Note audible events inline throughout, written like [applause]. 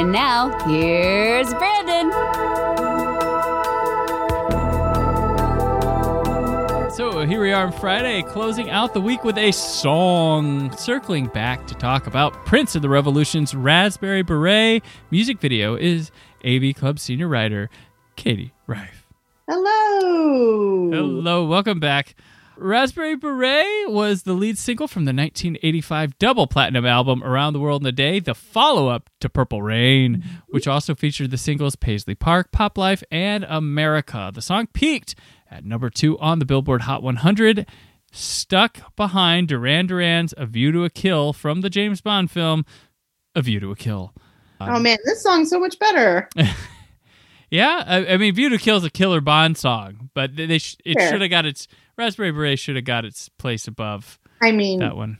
And now, here's Brandon. So here we are on Friday, closing out the week with a song. Circling back to talk about Prince and the Revolution's Raspberry Beret music video is AV Club senior writer Katie Rife. Hello. Hello, welcome back. Raspberry Beret was the lead single from the 1985 double platinum album Around the World in a Day, the follow up to Purple Rain, which also featured the singles Paisley Park, Pop Life, and America. The song peaked at number two on the Billboard Hot 100, stuck behind Duran Duran's A View to a Kill from the James Bond film A View to a Kill. Oh man, this song's so much better. [laughs] Yeah, I, I mean, View to Kill is a killer Bond song, but they, they sh- it Fair. should have got its Raspberry Beret should have got its place above I mean, that one.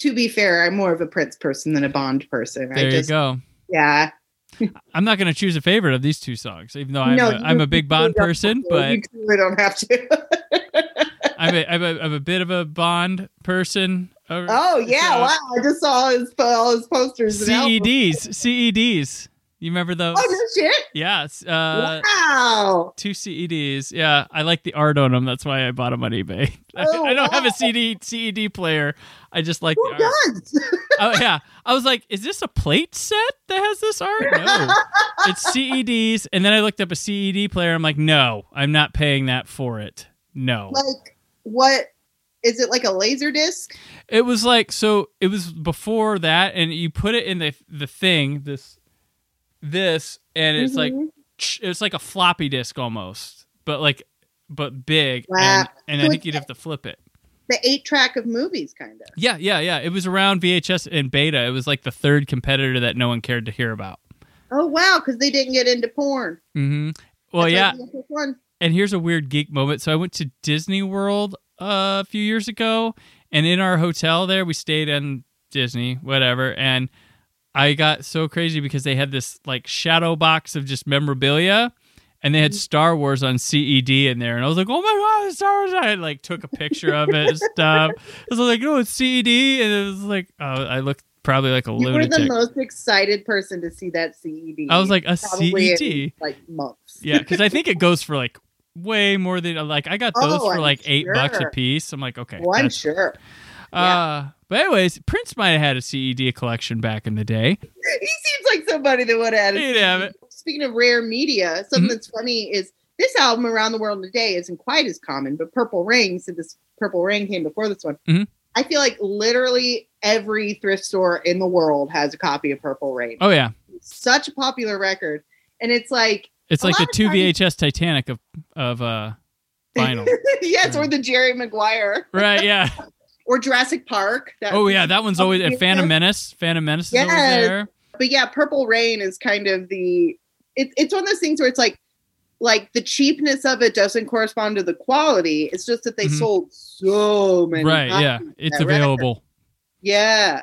to be fair, I'm more of a Prince person than a Bond person. There I just, you go. Yeah. [laughs] I'm not going to choose a favorite of these two songs, even though I'm, no, a, I'm a big Bond person, but you don't have to. [laughs] I'm a, I'm, a, I'm a bit of a Bond person. Oh yeah, so- wow! I just saw his all his posters. and. CEDs, CEDs. You remember those? Oh no shit! Yes, uh, wow. two CEDs. Yeah, I like the art on them. That's why I bought them on eBay. [laughs] Oh, I don't have a wow. CD CED player. I just like Who the art. [laughs] oh yeah i was like is this a plate set that has this art no [laughs] it's ceds and then i looked up a ced player i'm like no i'm not paying that for it no like what? Is it like a laser disc? it was like so it was before that and you put it in the the thing this this and it's like Mhm. it's like a floppy disk almost but like but big Wow. and and i think you'd have to flip it the eight track of movies, kind of. yeah yeah yeah it was around vhs and beta it was like the third competitor that no one cared to hear about Oh wow, because they didn't get into porn. Mm-hmm. well That's yeah why the first one. and here's a weird geek moment. So I went to Disney World uh, a few years ago, and in our hotel there, we stayed in Disney, whatever. And I got so crazy because they had this like shadow box of just memorabilia, and they had mm-hmm. Star Wars on CED in there, and I was like, oh my god, Star Wars! I like took a picture of it and stuff. [laughs] I was like, no, it's CED, and it was like, oh, I looked probably like a You were the most excited person to see that CED. I was like a probably CED. like months. Yeah, because I think it goes [laughs] for like way more than like I got those Oh, for I'm like eight bucks a piece. I'm like, okay. Well, I'm that's- sure. Uh, but anyways, Prince might have had a CED collection back in the day. He seems like somebody that would have had. He'd have it. Speaking of rare media, something Mhm. that's funny is this album "Around the World in a Day" isn't quite as common, but Purple Rain, so this Purple Rain came before this one. Mhm. I feel like literally every thrift store in the world has a copy of Purple Rain. Oh yeah, It's such a popular record, and it's like it's like the two times- VHS Titanic of of uh [laughs] vinyl. yes, or the Jerry Maguire right? Yeah. [laughs] or Jurassic Park. That- Oh yeah, that one's always and Phantom. Menace. Phantom Menace is always there. but yeah, Purple Rain is kind of the it, it's one of those things where it's like like the cheapness of it doesn't correspond to the quality. It's just that they Mhm. sold so many. Right? Yeah, it's that record. available. Yeah,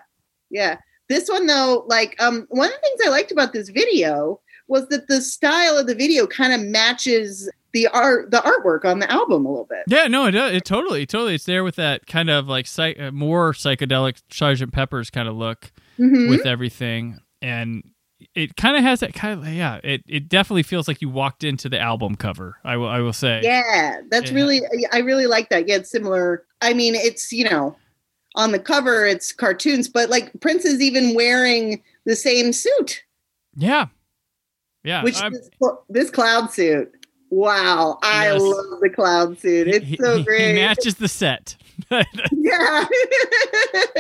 yeah. This one though, like um, one of the things I liked about this video was that the style of the video kind of matches the art, the artwork on the album a little bit. Yeah, no, it does. It totally, totally. It's there with that kind of like psych, uh, more psychedelic Sergeant Pepper's kind of look. Mhm. with everything and it kind of has that kind of yeah it, it definitely feels like you walked into the album cover i will i will say Yeah, that's Yeah. really I really like that. Yeah, it's similar. I mean, it's you know, on the cover it's cartoons, but like Prince is even wearing the same suit, yeah yeah which this, this cloud suit. Wow, I Yes. love the cloud suit. It's he, so great. he matches the set [laughs] yeah.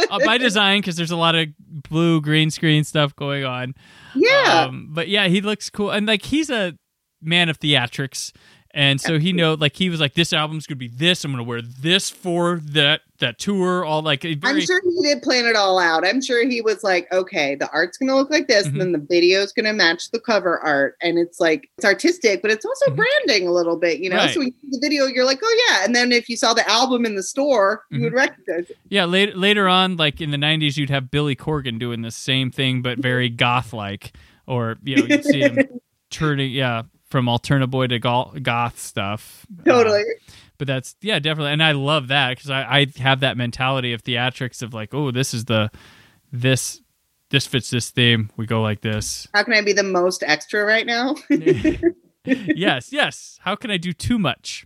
Uh, by design because there's a lot of blue green screen stuff going on yeah. um, but yeah he looks cool and like he's a man of theatrics And so he know like he was like this album's gonna be this. I'm gonna wear this for that that tour. All like very, I'm sure he did plan it all out. I'm sure he was like, okay, the art's gonna look like this, Mhm. and then the video's gonna match the cover art, and it's like it's artistic, but it's also Mhm. branding a little bit, you know. Right. So when you see the video, you're like, oh yeah, and then if you saw the album in the store, you would recognize it. yeah. Later later on, like in the '90s, you'd have Billy Corgan doing the same thing, but very [laughs] goth like, or you know, you'd see him [laughs] turning yeah from alternative boy to goth stuff. Uh, Totally. but that's yeah definitely and i love that because I, I have that mentality of theatrics of like oh this is the this this fits this theme we go like this How can I be the most extra right now? [laughs] [laughs] yes yes how can i do too much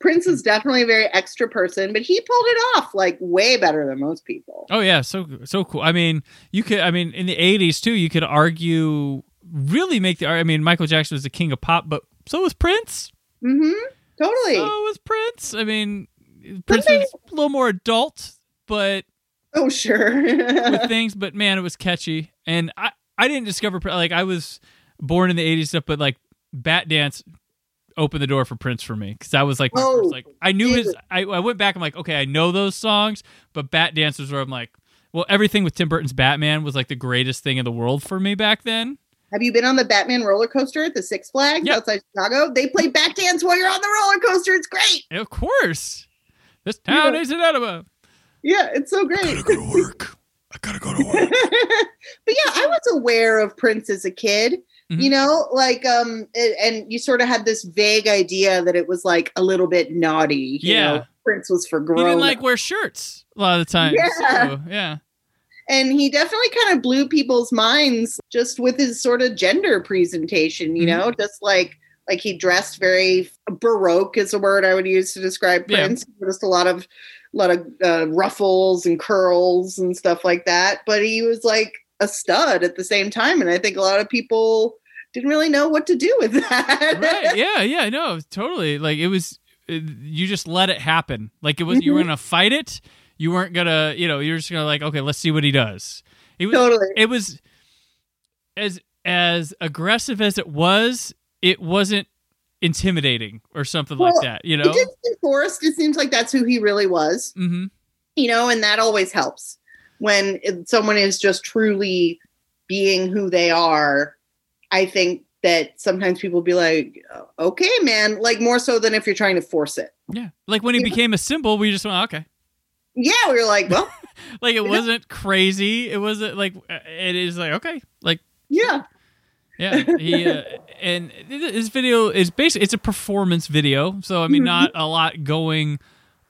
Prince is definitely a very extra person, but he pulled it off like way better than most people. oh yeah so so cool i mean you could i mean in the 80s too you could argue really make the i mean michael jackson was the king of pop but so was prince Mm-hmm. Totally. so was prince i mean prince was a little more adult but oh sure. with [laughs] things, but man, it was catchy. And I, I didn't discover like I was born in the '80s stuff, but like Bat Dance opened the door for Prince for me because I was like, Oh, first, like I knew his. I, I went back. I'm like, okay, I know those songs, but Bat Dance was where I'm like, well, everything with Tim Burton's Batman was like the greatest thing in the world for me back then. Have you been on the Batman roller coaster at the Six Flags Yep. outside Chicago? They play Bat Dance while you're on the roller coaster. It's great. Of course, this town Yeah. is an enema. Yeah, it's so great. I gotta go to work. I gotta go to work. [laughs] but yeah, I was aware of Prince as a kid. Mhm. You know, like um, it, and you sort of had this vague idea that it was like a little bit naughty. you Yeah. know? Prince was for grown. he didn't like wear shirts a lot of the time. Yeah. so, yeah. And he definitely kind of blew people's minds just with his sort of gender presentation you Mhm. know just like like he dressed very baroque is a word i would use to describe Yeah. prince just a lot of a lot of uh, ruffles and curls and stuff like that but he was like a stud at the same time and i think a lot of people didn't really know what to do with that right [laughs] yeah yeah i no totally like it was you just let it happen like it was you were Mhm. gonna fight it you weren't gonna you know you're just gonna like okay let's see what he does it was totally it was as as aggressive as it was it wasn't intimidating or something like that you know it did forced it seems like that's who he really was mm-hmm you know, and that always helps when someone is just truly being who they are. I think that sometimes people be like, okay, man, like more so than if you're trying to force it. yeah like when he Yeah. became a symbol we just went okay Yeah, we were like, well, [laughs] like it wasn't crazy it wasn't like uh, it is like okay like yeah, Yeah, he uh, [laughs] and this video is basically it's a performance video, so I mean, Mhm. not a lot going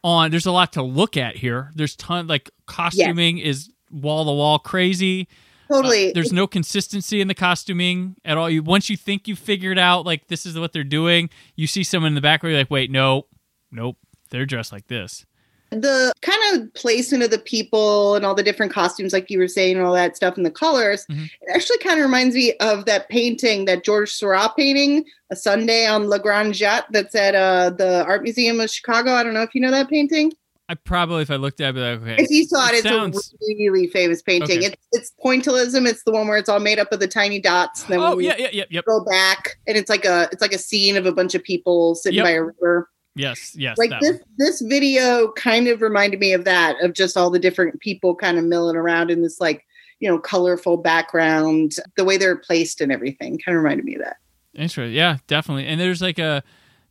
on. There's a lot to look at here. There's ton like costuming is wall to wall crazy. Uh, totally. there's no consistency in the costuming at all. You once you think you figured out like this is what they're doing, you see someone in the back where you're like, wait, no, nope, they're dressed like this. The kind of placement of the people and all the different costumes, like you were saying, and all that stuff, and the colors. Mhm. It actually kind of reminds me of that painting, that George Seurat painting, a Sunday on La Grande Jatte, that's at uh, the Art Museum of Chicago. I don't know if you know that painting. I probably if I looked at it, like, okay, If you saw it, It it's sounds- a really famous painting. Okay. It's it's pointillism. It's the one where it's all made up of the tiny dots. And then oh yeah, yeah, yeah, yep, go back, and it's like a it's like a scene of a bunch of people sitting Yep. by a river. Yes, yes, Like this one. this video kind of reminded me of that, of just all the different people kind of milling around in this like you know colorful background. The way they're placed and everything kind of reminded me of that. Interesting. Yeah, definitely. And there's like a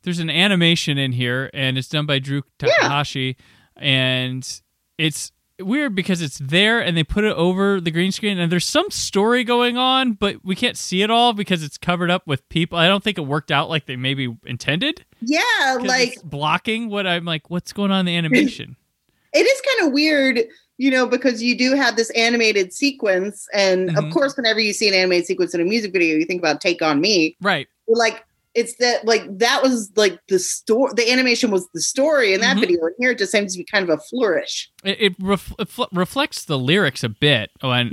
there's an animation in here, and it's done by Drew Takahashi, and it's weird because it's there and they put it over the green screen and there's some story going on but we can't see it all because it's covered up with people i don't think it worked out like they maybe intended Yeah, like blocking what i'm like what's going on in the animation [laughs] it is kind of weird, you know, because you do have this animated sequence, and Mhm. of course, whenever you see an animated sequence in a music video, you think about "Take on Me." right Like it's that, like that was like the story. The animation was the story in that Mhm. video, and here it just seems to be kind of a flourish. it, it, ref, reflects the lyrics a bit oh and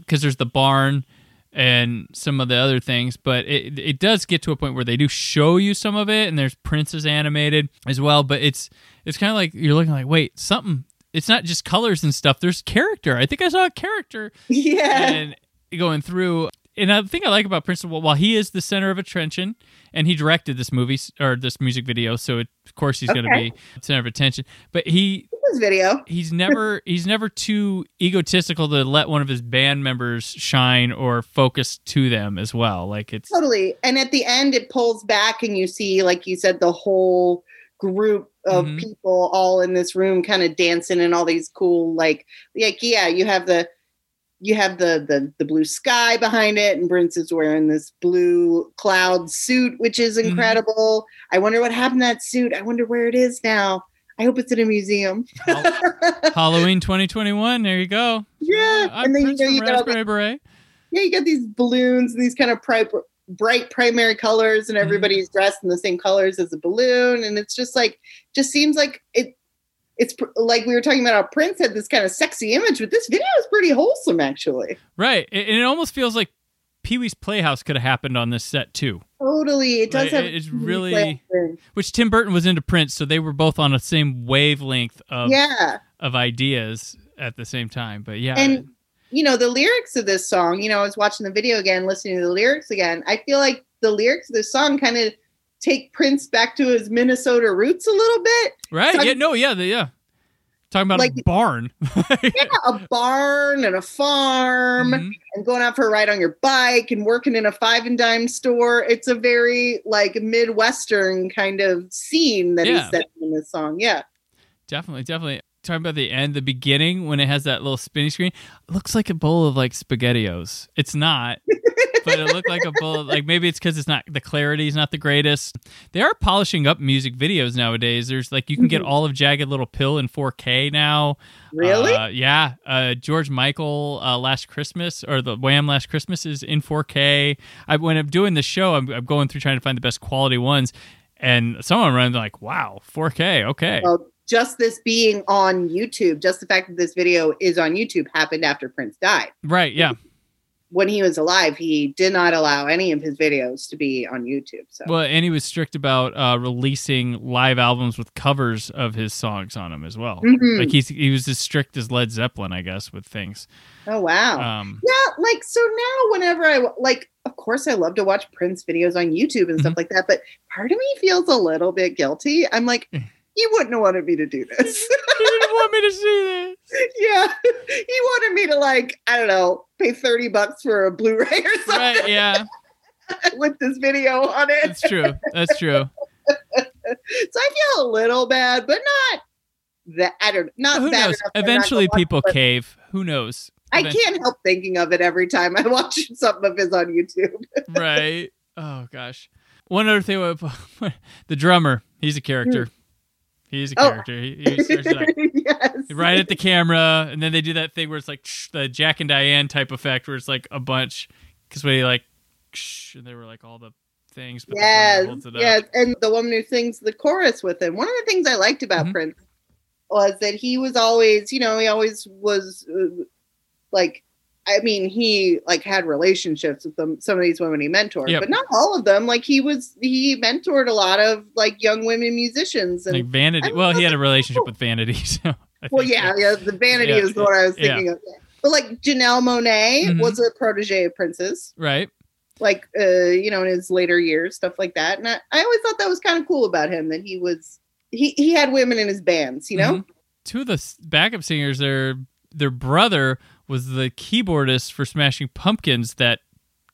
because there's the barn and some of the other things but it it does get to a point where they do show you some of it and there's princes animated as well but it's it's kind of like you're looking like wait something it's not just colors and stuff there's character i think i saw a character [laughs] Yeah, and going through and the thing I like about Prince, while he is the center of attention, and he directed this movie or this music video, so it, of course he's going to Okay. be center of attention. But he This video. he's [laughs] never he's never too egotistical to let one of his band members shine or focus to them as well. Like it's Totally. And at the end, it pulls back, and you see, like you said, the whole group of Mhm. people all in this room kind of dancing and all these cool, like, like, yeah, you have the. You have the, the the blue sky behind it, and Prince is wearing this blue cloud suit, which is Mhm. incredible. I wonder what happened to that suit. I wonder where it is now. I hope it's in a museum. [laughs] Halloween 2021. There you go. yeah, I'm and then you know you got all the Beret. yeah, you got these balloons and these kind of pri- bright primary colors, Mm-hmm. and everybody's dressed in the same colors as a balloon, and it's just like, just seems like it. It's pr- like we were talking about how Prince had this kind of sexy image, but this video is pretty wholesome, actually. Right, and it almost feels like Pee Wee's Playhouse could have happened on this set too. Totally, it does Right, have. it's really-. Which Tim Burton was into Prince, so they were both on the same wavelength of yeah, of ideas at the same time. But yeah, And- you know the lyrics of this song. You know, I was watching the video again, listening to the lyrics again. I feel like the lyrics of this song kind of take Prince back to his Minnesota roots a little bit. right? so- yeah, no, yeah, the, yeah. Talking about Like- a barn. [laughs] Yeah, a barn and a farm. Mhm. and going out for a ride on your bike and working in a five and dime store. It's a very like Midwestern kind of scene that Yeah. he's set in this song. Yeah. Definitely, definitely. Talking about the end, the beginning when it has that little spinny screen, looks like a bowl of like spaghettios. It's not, but it looked like a bowl. Of, like maybe it's because it's not the clarity is not the greatest. They are polishing up music videos nowadays. There's like you can get Mhm. all of Jagged Little Pill in 4K now. Really? Uh, yeah. Uh, George Michael uh, Last Christmas or the Wham Last Christmas is in 4K. I, when I'm doing the show, I'm, I'm going through trying to find the best quality ones. And someone runs like, wow, 4K. Okay. well, just this being on YouTube, just the fact that this video is on YouTube happened after Prince died. Right. Yeah. When he was alive, he did not allow any of his videos to be on YouTube. So Well, and he was strict about uh, releasing live albums with covers of his songs on them as well. Mhm. Like he's he was as strict as Led Zeppelin, I guess, with things. oh wow. Um, Yeah, like so now whenever I like of course I love to watch Prince videos on YouTube and stuff Mm-hmm. like that, but part of me feels a little bit guilty. I'm like, [laughs] you wouldn't have wanted me to do this. he didn't want me to see this. [laughs] yeah. He wanted me to like, I don't know, pay 30 bucks for a Blu-ray or something Right? Yeah, [laughs] with this video on it. that's true. That's true. [laughs] So I feel a little bad, but not that I don't not Who bad knows? Eventually, gonna watch people cave. Who knows? I can't help thinking of it every time I watch something of his on YouTube. right? Oh gosh. One other thing, with- the drummer. He's a character. Hmm. He's a Oh. character. He, he starts [laughs] like yes. right at the camera, and then they do that thing where it's like the Jack and Diane type effect, where it's like a bunch. Because we he like, and they were like all the things. But the Yes, up. yes, and the woman who sings the chorus with him. One of the things I liked about Mhm. Prince was that he was always, you know, he always was uh, like, I mean, he like had relationships with them, some of these women he mentored, Yep. but not all of them. Like he was, he mentored a lot of like young women musicians, and Like Vanity. Well, he had a relationship [laughs] with Vanity. [laughs] So well, yeah, yeah, the vanity Yeah, is what I was yeah. thinking of. But like Janelle Monáe Mhm. was a protege of Prince's. Right. like uh you know in his later years stuff like that and i, I always thought that was kind of cool about him that he was he he had women in his bands you know Mhm. Two of the backup singers, their their brother was the keyboardist for Smashing Pumpkins that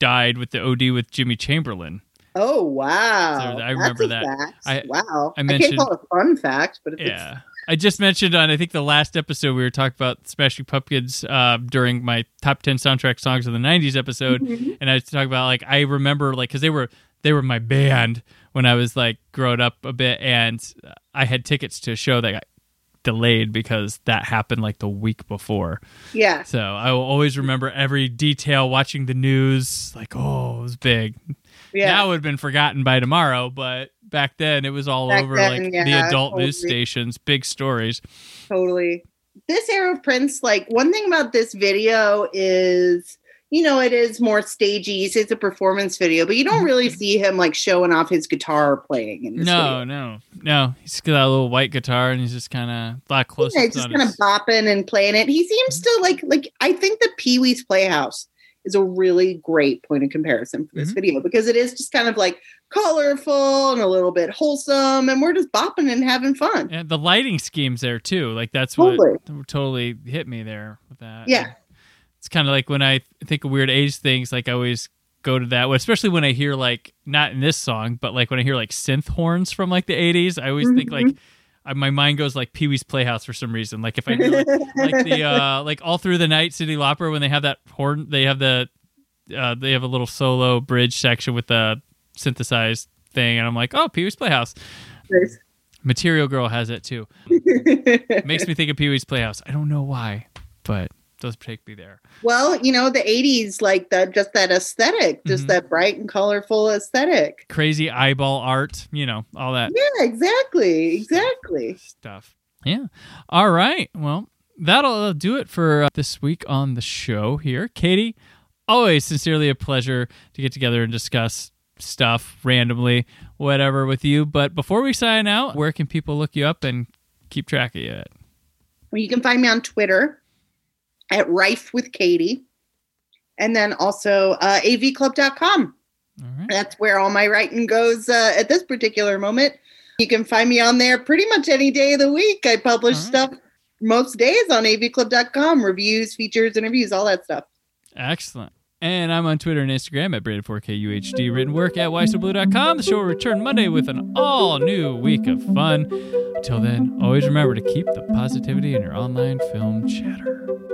died with the OD with Jimmy Chamberlin. oh wow So I remember that. fact. I- wow I I, mentioned- can't call it a fun fact but if Yeah. I just mentioned on I think the last episode we were talking about Smashing Pumpkins uh, during my top ten soundtrack songs of the '90s episode, Mhm. and I was talking about like I remember like because they were they were my band when I was like growing up a bit, and I had tickets to a show that got delayed because that happened like the week before. yeah So I will always remember every detail watching the news. Like, oh, it was big. yeah Now it would have been forgotten by tomorrow, but back then it was all Back over then, like the yeah, adult news stations, big stories. totally this era of prince like one thing about this video is you know it is more stagey it's a performance video but you don't really see him like showing off his guitar playing in this video. No, no, no. He's got a little white guitar and he's just kind of lot close. Yeah, just kind of bopping and playing it. He seems to like like I think the Pee Wee's Playhouse is a really great point of comparison for this Mhm. video because it is just kind of like colorful and a little bit wholesome, and we're just bopping and having fun. And the lighting schemes there too. Like that's Totally. what totally hit me there with that. Yeah. It's kind of like when I think of weird age things, like I always go to that, especially when I hear like not in this song, but like when I hear like synth horns from like the 80s, I always think like I, my mind goes like Pee Wee's Playhouse for some reason. Like if I hear like, like the [laughs] uh like all through the night Cyndi Lauper when they have that horn, they have the uh they have a little solo bridge section with the synthesized thing, and I'm like, oh, Pee Wee's Playhouse. Nice. Material Girl has it too. [laughs] Makes me think of Pee Wee's Playhouse. I don't know why, but does take me there. well, you know, the 80s, like that, just that aesthetic, just Mhm. that bright and colorful aesthetic. Crazy eyeball art, you know, all that Yeah, exactly. Exactly. stuff. Yeah. All right. Well, that'll do it for uh, this week on the show here. Katie, always sincerely a pleasure to get together and discuss stuff randomly, whatever with you. But before we sign out, where can people look you up and keep track of you at? Well, you can find me on Twitter at Rife with Katie. And then also uh, avclub.com. Right. That's where all my writing goes uh, at this particular moment. You can find me on there pretty much any day of the week. I publish right. stuff most days on avclub.com reviews, features, interviews, all that stuff. Excellent. And I'm on Twitter and Instagram at Brandon4KUHD. Written work at WiseBlue.com. The show will return Monday with an all new week of fun. Until then, always remember to keep the positivity in your online film chatter.